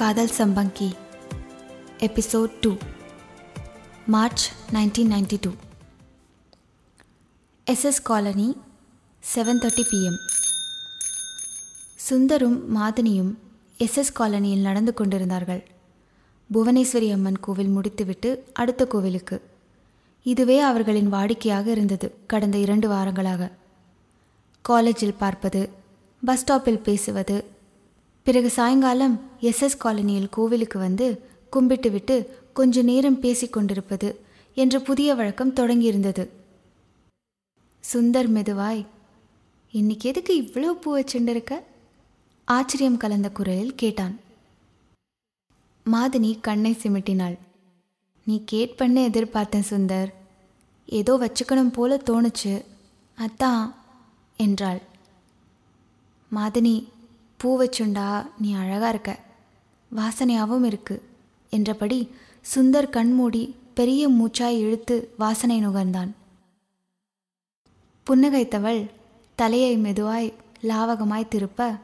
காதல் சம்பங்கி episode two March nineteen ninety two SS colony seven thirty PM சுந்தரும் மாதனியும் SS காலனியில் நடந்து கொண்டிருந்தார்கள். புவனேஸ்வரி அம்மன் கோவில் முடித்துவிட்டு அடுத்த கோவிலுக்கு. இதுவே அவர்களின் வாடிக்கையாக இருந்தது கடந்த இரண்டு வாரங்களாக. காலேஜில் பார்ப்பது பஸ் ஸ்டாப்பில் பேசுவது பிறகு சாயங்காலம் எஸ்எஸ் காலனியில் கோவிலுக்கு வந்து கும்பிட்டுவிட்டு கொஞ்ச நேரம் பேசிக்கொண்டிருப்பது என்ற புதிய வழக்கம் தொடங்கியிருந்தது. சுந்தர் மெதுவாய் இன்னைக்கு எதுக்கு இவ்வளோ பூ வச்சுருக்க ஆச்சரியம் கலந்த குரலில் கேட்டான். மாதினி கண்ணை சிமிட்டினாள். நீ கேட்பண்ணு எதிர்பார்த்தேன் சுந்தர். ஏதோ வச்சுக்கணும் போல தோணுச்சு. அதான் என்றாள். மாதினி பூ வச்சுண்டா நீ அழகா இருக்க. வாசனையாகவும் இருக்கு. என்றபடி சுந்தர் கண்மூடி பெரிய மூச்சாய் இழுத்து வாசனை நுகர்ந்தான். புன்னகைத்தவள் தலையை மெதுவாய் லாவகமாய் திருப்ப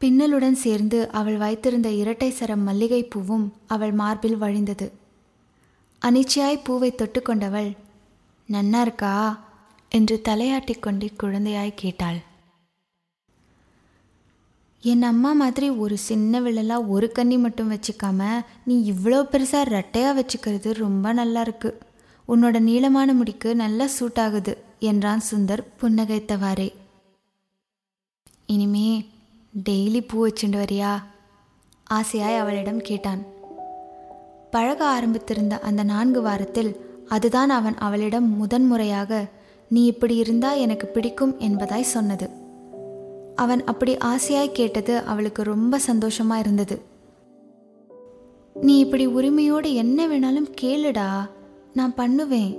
பின்னலுடன் சேர்ந்து அவள் வைத்திருந்த இரட்டை சரம் மல்லிகை பூவும் அவள் மார்பில் வழிந்தது. அனிச்சையாய் பூவை தொட்டுக்கொண்டவள் நன்னா இருக்கா? என்று தலையாட்டிக் கொண்டு குழந்தையாய் கேட்டாள். என் அம்மா மாதிரி ஒரு சின்ன விழலா ஒரு கன்னி மட்டும் வச்சுக்காம நீ இவ்வளோ பெருசாக ரெட்டையாக வச்சுக்கிறது ரொம்ப நல்லா இருக்கு. உன்னோட நீளமான முடிக்கு நல்லா சூட் ஆகுது என்றான் சுந்தர் புன்னகைத்தவாறே. இனிமே டெய்லி பூ வச்சுட்டு வரியா? ஆசையாய் அவளிடம் கேட்டான். பழக ஆரம்பித்திருந்த அந்த நான்கு வாரத்தில் அதுதான் அவன் அவளிடம் முதன்முறையாக நீ இப்படி இருந்தா எனக்கு பிடிக்கும் என்பதாய் சொன்னது. அவன் அப்படி ஆசையாய் கேட்டது அவளுக்கு ரொம்ப சந்தோஷமா இருந்தது. நீ இப்படி உரிமையோடு என்ன வேணாலும் கேளுடா நான் பண்ணுவேன்.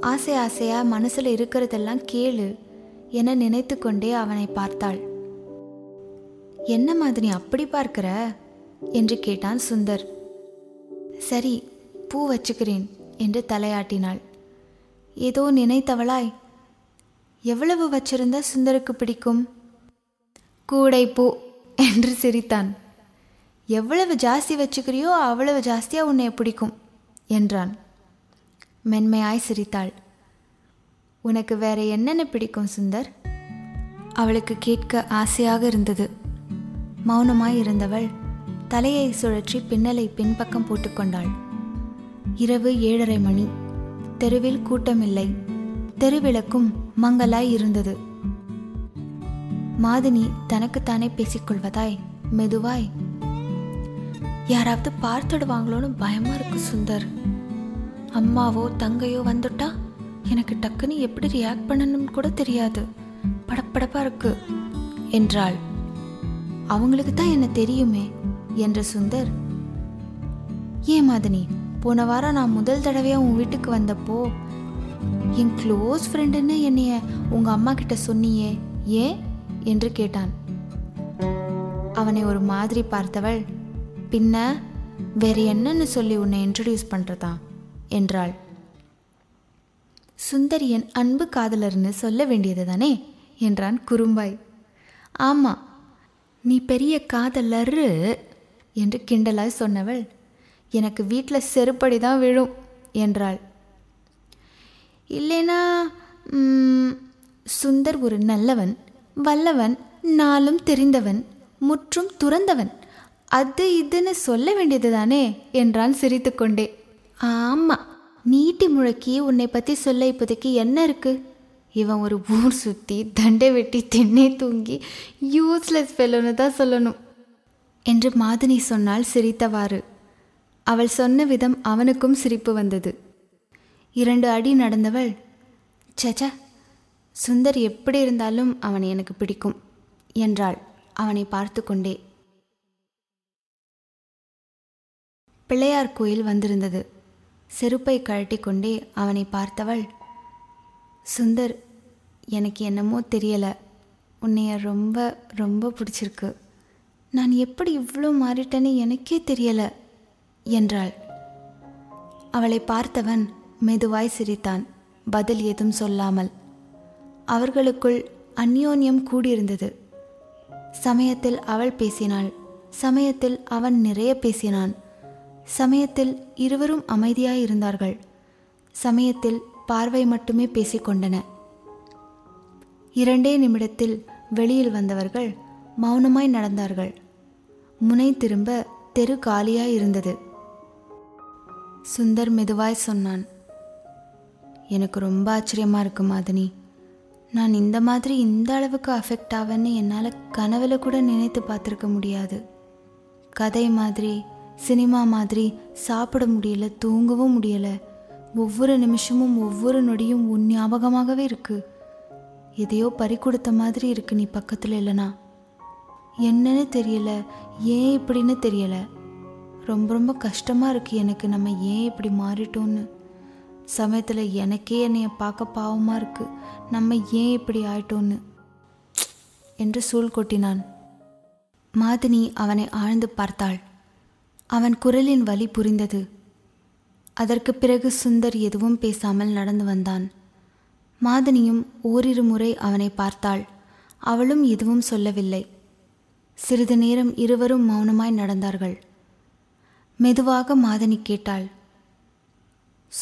ஆசை ஆசையா மனசுல இருக்கிறதெல்லாம் கேளு என நினைத்து கொண்டே அவனை பார்த்தாள். என்ன மாதிரி அப்படி பார்க்கிற? என்று கேட்டான் சுந்தர். சரி பூ வச்சுக்கிறேன் என்று தலையாட்டினாள். ஏதோ நினைத்தவளாய். எவ்வளவு வச்சிருந்தா சுந்தருக்கு பிடிக்கும்? கூடை பூ என்று சிரித்தான். எவ்வளவு ஜாஸ்தி வச்சுக்கிறியோ அவ்வளவு ஜாஸ்தியாக உன்னை பிடிக்கும் என்றான். மென்மையாய் சிரித்தாள். உனக்கு வேற என்னென்ன பிடிக்கும் சுந்தர்? அவளுக்கு கேட்க ஆசையாக இருந்தது. மௌனமாய் இருந்தவள் தலையை சுழற்றி பின்னலை பின்பக்கம் போட்டுக்கொண்டாள் இரவு ஏழரை மணி. தெருவில் கூட்டமில்லை. தெருவிளக்கும் மங்கலாய் இருந்தது. மாதினி தனக்குத்தானே பேசிக்கொள்வதாய் மெதுவாய் யாராவது பார்த்துடுவாங்களோன்னு பயமா இருக்கு சுந்தர். அம்மாவோ தங்கையோ வந்துட்டா? எனக்கு டக்குன்னு எப்படி ரியாக்ட் பண்ணணும்னு கூட தெரியாது. படப்படப்பா இருக்கு என்றாள். அவங்களுக்கு தான் என்ன தெரியுமே என்ற சுந்தர். ஏன் மாதினி போன வாரம் நான் முதல் தடவையா உன் வீட்டுக்கு வந்தப்போ என் க்ளோஸ் ஃப்ரெண்டுன்னு என்னைய உங்க அம்மா கிட்ட சொன்னியே ஏன்? என்று கேட்டான். அவனை ஒரு மாதிரி பார்த்தவள் பின்ன வேற என்னன்னு சொல்லி உன்னை இன்ட்ரடியூஸ் பண்ணுறதா என்றாள். சுந்தரியன் அன்பு காதலர்னு சொல்ல வேண்டியது தானே? என்றான் குறும்பாய். ஆமா நீ பெரிய காதலர் என்று கிண்டலாய் சொன்னவள். எனக்கு வீட்டில் செருப்படி தான் விழும் என்றாள். இல்லைனா சுந்தர் ஒரு நல்லவன் வல்லவன் நாளும் தெரிந்தவன் முற்றும் துறந்தவன். அது இதுன்னு சொல்ல வேண்டியது தானே என்றான் சிரித்துக்கொண்டே. ஆமா நீட்டி முழக்கி உன்னை பத்தி சொல்ல இப்போதைக்கு என்ன இருக்கு? இவன் ஒரு ஊர் சுத்தி தண்டை வெட்டி தென்னை தூங்கி யூஸ்லெஸ் ஃபெல்லோன்னு தான் சொல்லணும். என்று மாதினி சொன்னால் சிரித்தவாறு. அவள் சொன்ன விதம் அவனுக்கும் சிரிப்பு வந்தது. இரண்டு அடி நடந்தவள் சச்சா சுந்தர் எப்படி இருந்தாலும் அவனை எனக்கு பிடிக்கும் என்றாள் அவனை பார்த்து கொண்டே பிள்ளையார் கோயில் வந்திருந்தது. செருப்பை கழட்டி கொண்டே அவனை பார்த்தவள் சுந்தர் எனக்கு என்னமோ தெரியல. உன்னைய ரொம்ப ரொம்ப பிடிச்சிருக்கு. நான் எப்படி இவ்வளோ மாறிட்டேன்னு எனக்கே தெரியல என்றாள். அவளை பார்த்தவன் மெதுவாய் சிரித்தான். பதில் ஏதும் சொல்லாமல் அவர்களுக்குள் அந்யோன்யம் கூடியிருந்தது. சமயத்தில் அவள் பேசினாள். சமயத்தில் அவன் நிறைய பேசினான். சமயத்தில் இருவரும் அமைதியாயிருந்தார்கள். சமயத்தில் பார்வை மட்டுமே பேசிக்கொண்டன இரண்டே நிமிடத்தில் வெளியில் வந்தவர்கள் மௌனமாய் நடந்தார்கள். முனை திரும்ப தெரு காலியாய் இருந்தது சுந்தர் மெதுவாய் சொன்னான் எனக்கு ரொம்ப ஆச்சரியமா இருக்கு மாதினி. நான் இந்த மாதிரி இந்த அளவுக்கு அஃபெக்ட் ஆவேன்னு என்னால் கனவுல கூட நினைத்து பார்த்துருக்க முடியாது. கதை மாதிரி சினிமா மாதிரி சாப்பிட முடியல தூங்கவும் முடியலை. ஒவ்வொரு நிமிஷமும் ஒவ்வொரு நொடியும் உன் ஞாபகமாகவே இருக்கு. எதையோ பறி கொடுத்த மாதிரி இருக்கு நீ பக்கத்தில் இல்லைனா. என்னன்னு தெரியல ஏன் இப்படின்னு தெரியல. ரொம்ப ரொம்ப கஷ்டமாக இருக்குது எனக்கு நம்ம ஏன் இப்படி மாறிட்டோன்னு சமயத்தில் எனக்கே என்னைய பார்க்க பாவமாக இருக்கு. நம்ம ஏன் இப்படி ஆயிட்டோன்னு. என்று சூழ் கொட்டினான். மாதினி அவனை ஆழ்ந்து பார்த்தாள். அவன் குரலின் வலி புரிந்தது. அதற்கு பிறகு சுந்தர் எதுவும் பேசாமல் நடந்து வந்தான். மாதினியும் ஓரிரு முறை அவனை பார்த்தாள். அவளும் எதுவும் சொல்லவில்லை. சிறிது நேரம் இருவரும் மௌனமாய் நடந்தார்கள். மெதுவாக மாதனி கேட்டாள்.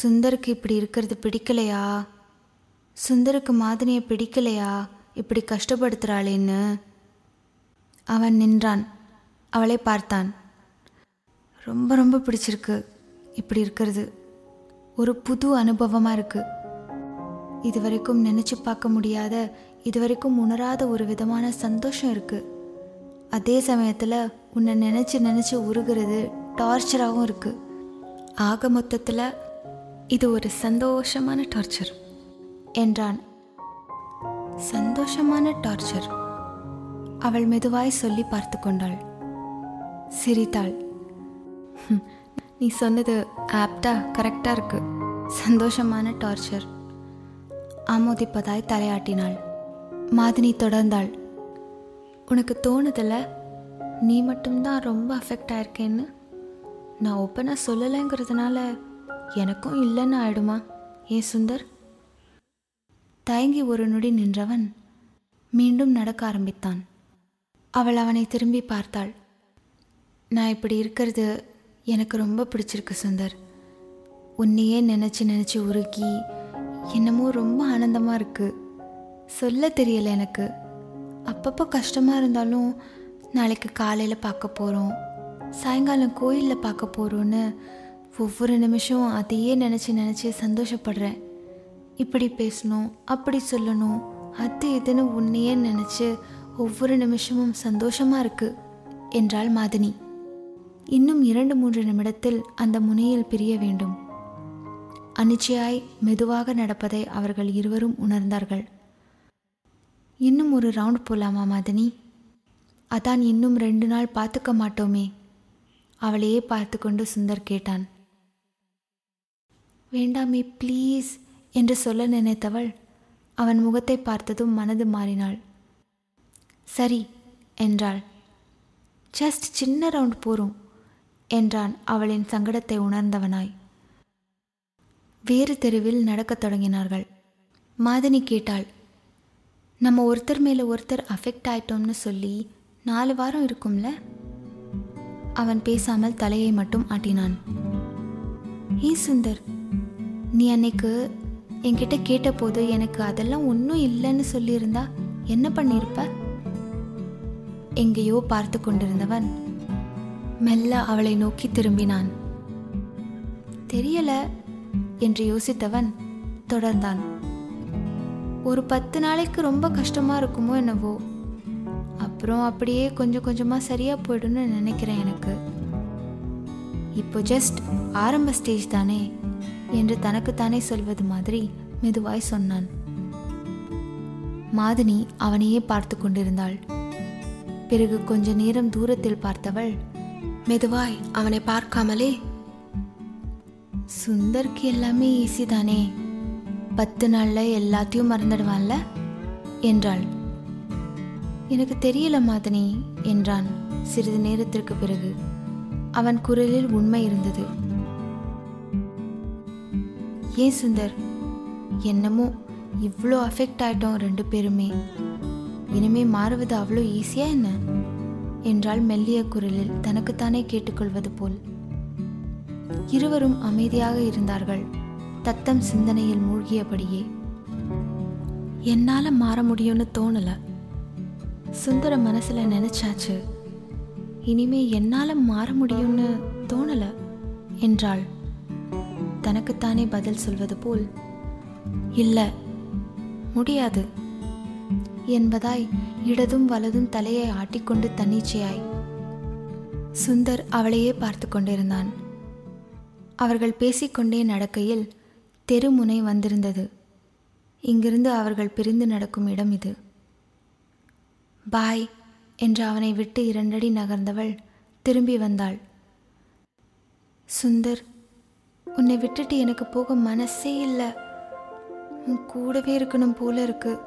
சுந்தருக்கு இப்படி இருக்கிறது பிடிக்கலையா? சுந்தருக்கு மாதினியை பிடிக்கலையா? இப்படி கஷ்டப்படுத்துகிறாளேன்னு அவன் நின்றான். அவளை பார்த்தான். ரொம்ப ரொம்ப பிடிச்சிருக்கு. இப்படி இருக்கிறது. ஒரு புது அனுபவமாக இருக்கு. இதுவரைக்கும் நினச்சி பார்க்க முடியாத இதுவரைக்கும் உணராத ஒரு விதமான சந்தோஷம் இருக்குது அதே சமயத்தில் உன்னை நினச்சி நினச்சி உருகிறது டார்ச்சராகவும் இருக்குது ஆக மொத்தத்தில் இது ஒரு சந்தோஷமான டார்ச்சர் என்றான். சந்தோஷமான டார்ச்சர் அவள் மெதுவாய் சொல்லி பார்த்து கொண்டாள். சிரித்தாள். நீ சொன்னது ஆப்டா கரெக்டாக இருக்கு. சந்தோஷமான டார்ச்சர் ஆமோதிப்பதாய் தலையாட்டினாள். மாதினி தொடர்ந்தாள். உனக்கு தோணுதில்ல? நீ மட்டும்தான் ரொம்ப அஃபெக்ட் ஆயிருக்கேன்னு? நான் ஓப்பனாக சொல்லலைங்கிறதுனால எனக்கும் இல்லைன்னு ஆயிடுமா? ஏன் சுந்தர்? தயங்கி ஒரு நொடி நின்றவன் மீண்டும் நடக்க ஆரம்பித்தான். அவள் அவனை திரும்பி பார்த்தாள். நான் இப்படி இருக்கிறது எனக்கு ரொம்ப பிடிச்சிருக்கு சுந்தர். உன்னையே நினச்சி நினச்சி உருகி என்னமோ ரொம்ப ஆனந்தமாக இருக்கு. சொல்ல தெரியலை எனக்கு. அப்பப்போ கஷ்டமாக இருந்தாலும் நாளைக்கு காலையில் பார்க்க போகிறோம் சாயங்காலம் கோயிலில் பார்க்க போகிறோன்னு ஒவ்வொரு நிமிஷம் அதையே நினச்சி நினச்சி சந்தோஷப்படுறேன். இப்படி பேசணும் அப்படி சொல்லணும் அது இதுன்னு உன்னையே நினச்சி ஒவ்வொரு நிமிஷமும் சந்தோஷமாக இருக்கு என்றாள் மாதினி. இன்னும் இரண்டு மூன்று நிமிடத்தில் அந்த முனையில் பிரிய வேண்டும். அனிச்சையாய் மெதுவாக நடப்பதை அவர்கள் இருவரும் உணர்ந்தார்கள். இன்னும் ஒரு ரவுண்ட் போலாமா மாதினி? அதான் இன்னும் ரெண்டு நாள் பார்த்துக்க மாட்டோமே அவளையே பார்த்து கொண்டு சுந்தர் கேட்டான். வேண்டாமே ப்ளீஸ் என்று சொல்ல நினைத்தவள் அவன் முகத்தை பார்த்ததும் மனது மாறினாள். சரி என்றாள். ஜஸ்ட் சின்ன ரவுண்ட் போறோம் என்றான் அவளின் சங்கடத்தை உணர்ந்தவனாய். வேறு தெருவில் நடக்கத் தொடங்கினார்கள். மாதனி கேட்டாள். நம்ம ஒருத்தர் மேலே ஒருத்தர் அஃபெக்ட் ஆயிட்டோம்னு சொல்லி நாலு வாரம் இருக்கும்ல? அவன் பேசாமல் தலையை மட்டும் ஆட்டினான். ஏ சுந்தர் நீ அன்னைக்கு என்கிட்ட கேட்டபோது எனக்கு அதெல்லாம் ஒன்றும் இல்லைன்னு சொல்லியிருந்தா என்ன பண்ணியிருப்ப எங்கேயோ பார்த்து கொண்டிருந்தவன் மெல்ல அவளை நோக்கி திரும்பினான். தெரியல என்று யோசித்தவன் தொடர்ந்தான். ஒரு பத்து நாளைக்கு ரொம்ப கஷ்டமா இருக்குமோ என்னவோ. அப்புறம் அப்படியே கொஞ்சம் கொஞ்சமா சரியா போயிடும்னு நினைக்கிறேன் எனக்கு. இப்போ ஜஸ்ட் ஆரம்ப ஸ்டேஜ் தானே. என்று தனக்குத்தானே சொல்வது மாதிரி மெதுவாய் சொன்னான். மாதினி அவனையே பார்த்து கொண்டிருந்தாள். பிறகு கொஞ்ச நேரம் தூரத்தில் பார்த்தவள் மெதுவாய் அவனை பார்க்காமலே. சுந்தர்க்கு எல்லாமே ஈஸி தானே. பத்து நாள்ல எல்லாத்தையும் மறந்துடுவான்ல? என்றாள். எனக்கு தெரியல மாதினி என்றான் சிறிது நேரத்திற்கு பிறகு. அவன் குரலில் உண்மை இருந்தது. ஏன் சுந்தர்? என்னமோ இவ்வளோ அஃபெக்ட் ஆயிட்டோம் ரெண்டு பேருமே. இனிமே மாறுவது அவ்வளோ ஈஸியா என்ன? என்றால் மெல்லிய குரலில் தனக்குத்தானே கேட்டுக்கொள்வது போல். இருவரும் அமைதியாக இருந்தார்கள். தத்தம் சிந்தனையில் மூழ்கியபடியே. என்னால மாற முடியும்னு தோணல. சுந்தர மனசுல நினைச்சாச்சு. இனிமே என்னால மாற முடியும்னு தோணல என்றாள். தனக்குத்தானே பதில் சொல்வது போல் இல்லை முடியாது என்பதாய் இடதும் வலதும் தலையை ஆட்டிக்கொண்டு தன்னிச்சையாய் சுந்தர் அவளையே பார்த்து கொண்டிருந்தான். அவர்கள் பேசிக்கொண்டே நடக்கையில் தெருமுனை வந்திருந்தது. இங்கிருந்து அவர்கள் பிரிந்து நடக்கும் இடம் இது. பாய் என்று அவனை விட்டு இரண்டடி நகர்ந்தவள் திரும்பி வந்தாள். சுந்தர் உன்னை விட்டுட்டு எனக்கு போக மனசே இல்லை. உன் கூடவே இருக்கணும் போல இருக்கு.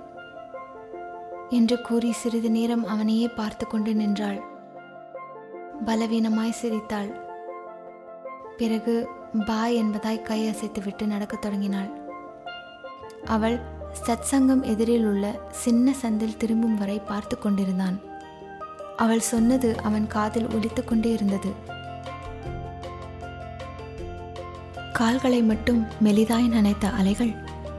என்று கூறி சிறிது நேரம் அவனையே பார்த்து கொண்டு நின்றாள். பலவீனமாய் சிரித்தாள். பிறகு பாய் என்பதாய் கை அசைத்துவிட்டு நடக்கத் தொடங்கினாள். அவள் சத்சங்கம் எதிரில் உள்ள சின்ன சந்தில் திரும்பும் வரை பார்த்து கொண்டிருந்தான். அவள் சொன்னது அவன் காதில் ஒலித்துக் கொண்டே இருந்தது. கால்களை மட்டும் மெலிதாய் நனைத்த அலைகள்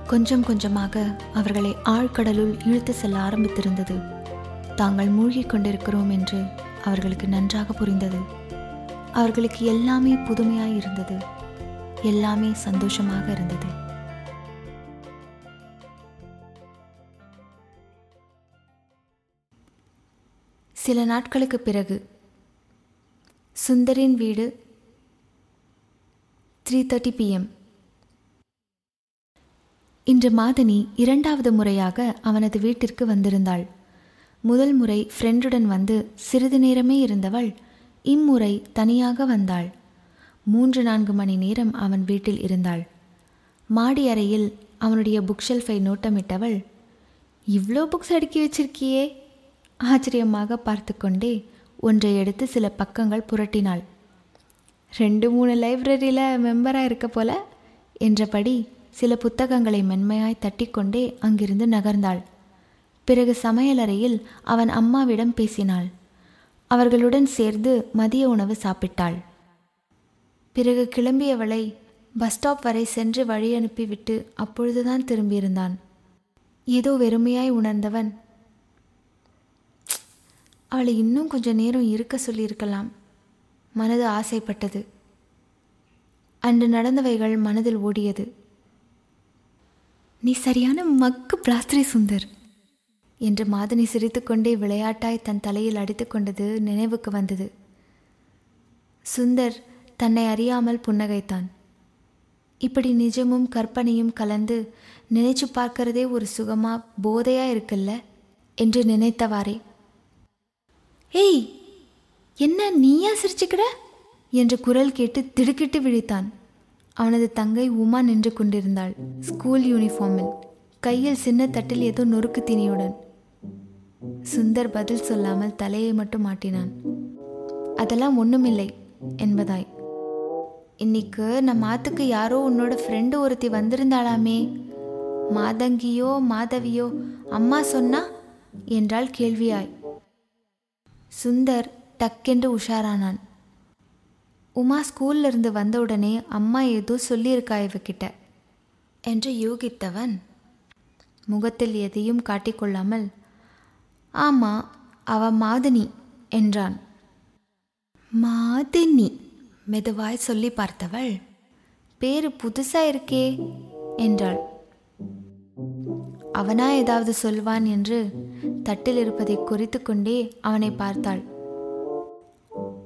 கொஞ்சம் கொஞ்சமாக அவர்களை ஆழ்கடலுள் இழுத்து செல்ல ஆரம்பித்திருந்தது. தாங்கள் மூழ்கிக் கொண்டிருக்கிறோம் என்று அவர்களுக்கு நன்றாக புரிந்தது. அவர்களுக்கு எல்லாமே புதுமையாய் இருந்தது. எல்லாமே சந்தோஷமாக இருந்தது. சில நாட்களுக்கு பிறகு சுந்தரின் வீடு த்ரீ தேர்ட்டி பிஎம் இன்று மாதனி இரண்டாவது முறையாக அவனது வீட்டிற்கு வந்திருந்தாள். முதல் முறை ஃப்ரெண்டுடன் வந்து சிறிது நேரமே இருந்தவள் இம்முறை தனியாக வந்தாள். மூன்று நான்கு மணி நேரம் அவன் வீட்டில் இருந்தாள். மாடி அறையில் அவனுடைய புக் ஷெல்ஃபை நோட்டமிட்டவள் இவ்வளோ புக்ஸ் அடுக்கி வச்சிருக்கியே? ஆச்சரியமாக பார்த்து கொண்டே ஒன்றை எடுத்து சில பக்கங்கள் புரட்டினாள். ரெண்டு மூணு லைப்ரரியில் மெம்பராக இருக்க போல என்றபடி சில புத்தகங்களை மென்மையாய் தட்டிக்கொண்டே அங்கிருந்து நகர்ந்தாள். பிறகு சமையலறையில் அவன் அம்மாவிடம் பேசினாள். அவர்களுடன் சேர்ந்து மதிய உணவு சாப்பிட்டாள். பிறகு கிளம்பியவளை பஸ் ஸ்டாப் வரை சென்று வழி அனுப்பிவிட்டு அப்பொழுதுதான் திரும்பியிருந்தான். ஏதோ வெறுமையாய் உணர்ந்தவன் அவளை இன்னும் கொஞ்ச நேரம் இருக்க சொல்லியிருக்கலாம். மனது ஆசைப்பட்டது. அன்று நடந்தவைகள் மனதில் ஓடியது. நீ சரியான மக்கு பிளாஸ்திரி சுந்தர் என்று மாதனி சிரித்துக்கொண்டே விளையாட்டாய் தன் தலையில் அடித்துக்கொண்டது நினைவுக்கு வந்தது. சுந்தர் தன்னை அறியாமல் புன்னகைத்தான். இப்படி நிஜமும் கற்பனையும் கலந்து நினைச்சு பார்க்கறதே ஒரு சுகமா போதையா இருக்குல்ல? என்று நினைத்தவாறே. ஏய் என்ன நீயா சிரிச்சுக்கிட என்று குரல் கேட்டு திடுக்கிட்டு விழித்தான். அவனது தங்கை உமா நின்று கொண்டிருந்தாள் ஸ்கூல் யூனிஃபார்மில் கையில் சின்ன தட்டில் ஏதோ நொறுக்கு திணியுடன். சுந்தர் பதில் சொல்லாமல் தலையை மட்டும் மாட்டினான் அதெல்லாம் ஒண்ணுமில்லை என்பதாய். இன்னைக்கு நம்ம ஆத்துக்கு யாரோ உன்னோட ஃப்ரெண்டு ஒருத்தி வந்திருந்தாளாமே. மாதங்கியோ மாதவியோ அம்மா சொன்னா? என்றாள் கேள்வியாய். சுந்தர் டக்கென்று உஷாரானான். உமா ஸ்கூல்ல இருந்து வந்தவுடனே அம்மா ஏதோ சொல்லியிருக்கா இவகிட்ட. என்று யூகித்தவன். முகத்தில் எதையும் காட்டிக்கொள்ளாமல் ஆமா அவ மாதினி என்றான். மாதினி மெதுவாய் சொல்லி பார்த்தவள் பேரு புதுசா இருக்கே என்றாள். அவனா ஏதாவது சொல்வான் என்று தட்டில் இருப்பதை குறித்து கொண்டே அவனை பார்த்தாள்.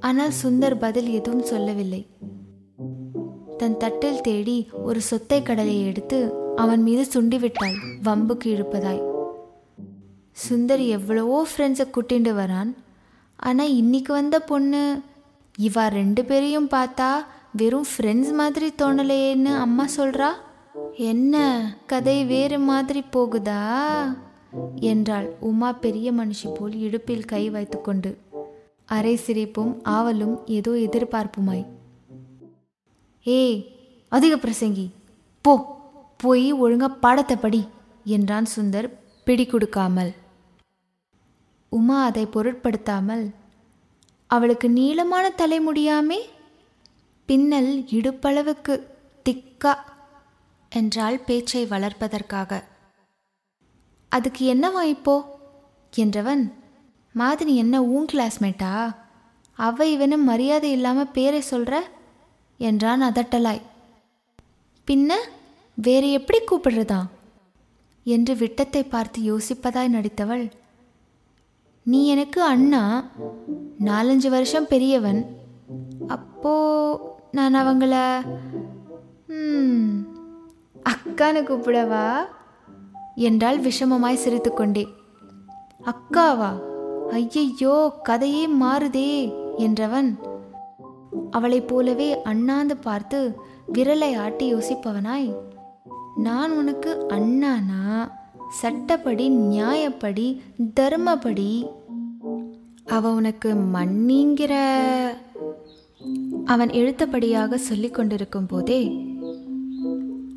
ஆனால் சுந்தர் பதில் எதுவும் சொல்லவில்லை. தன் தட்டில் தேடி ஒரு சொத்தை கடலை எடுத்து அவன் மீது சுண்டிவிட்டாள் வம்புக்கு இழுப்பதாய் சுந்தர் எவ்வளவோ ஃப்ரெண்ட்ஸை கூட்டிண்டு வரான். ஆனால் இன்னைக்கு வந்த பொண்ணு இவா ரெண்டு பேரையும் பார்த்தா வெறும் ஃப்ரெண்ட்ஸ் மாதிரி தோணலையேன்னு அம்மா சொல்றா? என்ன கதை வேறு மாதிரி போகுதா? என்றாள் உமா பெரிய மனுஷி போல் இடுப்பில் கை வைத்துக்கொண்டு. அரை சிரிப்பும் ஆவலும் ஏதோ எதிர்பார்ப்புமாய். ஏய் அதிக பிரசங்கி போ போய் ஒழுங்கா பாடத்தை படி என்றான் சுந்தர் பிடி கொடுக்காமல் உமா அதை பொருட்படுத்தாமல் அவளுக்கு நீளமான தலைமுடியாமே பின்னல் இடுப்பளவுக்கு திக்கா? என்றால் பேச்சை வளர்ப்பதற்காக. அதுக்கு என்னவா இப்போ? என்றவன் மாதிரி என்ன ஊன் கிளாஸ்மேட்டா அவ இவனும் மரியாதை இல்லாமல் பேரை சொல்ற? என்றான் அதட்டலாய். பின்ன வேறு எப்படி கூப்பிடுறதா என்று விட்டத்தை பார்த்து யோசிப்பதாய் நடித்தவள். நீ எனக்கு அண்ணா. நாலஞ்சு வருஷம் பெரியவன். அப்போ நான் அவங்கள ம், அக்கான்னு கூப்பிடவா? என்றாள் விஷமமாய் சிரித்துக்கொண்டே. அக்காவா? ஐயையோ கதையே மாறுதே என்றவன். அவளைப் போலவே அண்ணாந்து பார்த்து விரலை ஆட்டி யோசிப்பவனாய் நான் உனக்கு அண்ணானா? சட்டப்படி நியாயப்படி தர்மப்படி. அவ உனக்கு மன்னிங்கிற அவன் எழுத்தபடியாக சொல்லிக் கொண்டிருக்கும் போதே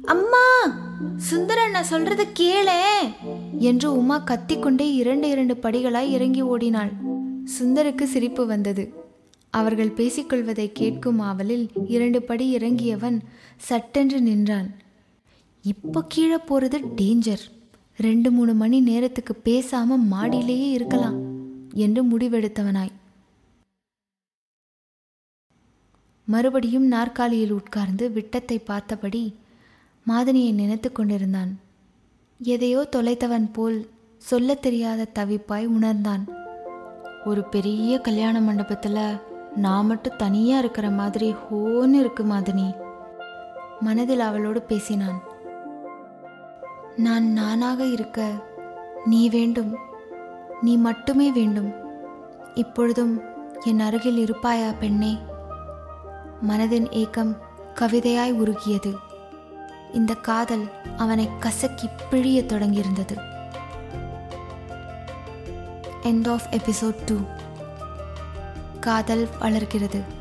அம்மா சுந்தரன் நான் சொல்றத கேளே. என்று உமா கத்திக்கொண்டே இரண்டு இரண்டு படிகளாய் இறங்கி ஓடினாள். சுந்தருக்கு சிரிப்பு வந்தது. அவர்கள் பேசிக்கொள்வதை கேட்கும் ஆவலில் இரண்டு படி இறங்கியவன் சட்டென்று நின்றான். இப்போ கீழே போறது டேஞ்சர் ரெண்டு மூணு மணி நேரத்துக்கு பேசாம மாடியிலேயே இருக்கலாம் என்று முடிவெடுத்தவனாய். மறுபடியும் நாற்காலியில் உட்கார்ந்து விட்டத்தை பார்த்தபடி மாதனியை நினைத்து கொண்டிருந்தான். எதையோ தொலைத்தவன் போல் சொல்லத் தெரியாத தவிப்பாய் உணர்ந்தான். ஒரு பெரிய கல்யாண மண்டபத்தில் நான் மட்டும் தனியாக இருக்கிற மாதிரி ஹோன்னு இருக்கு மாதினி மனதில் அவளோடு பேசினான். நான் நானாக இருக்க நீ வேண்டும் நீ மட்டுமே வேண்டும் இப்பொழுதும் என் அருகில் இருப்பாயா பெண்ணே? மனதின் ஏக்கம் கவிதையாய் உருகியது. இந்த காதல் அவனை கசக்கி பிழிய தொடங்கியிருந்தது. எண்ட் ஆஃப் எபிசோட் டூ காதல் வளர்கிறது.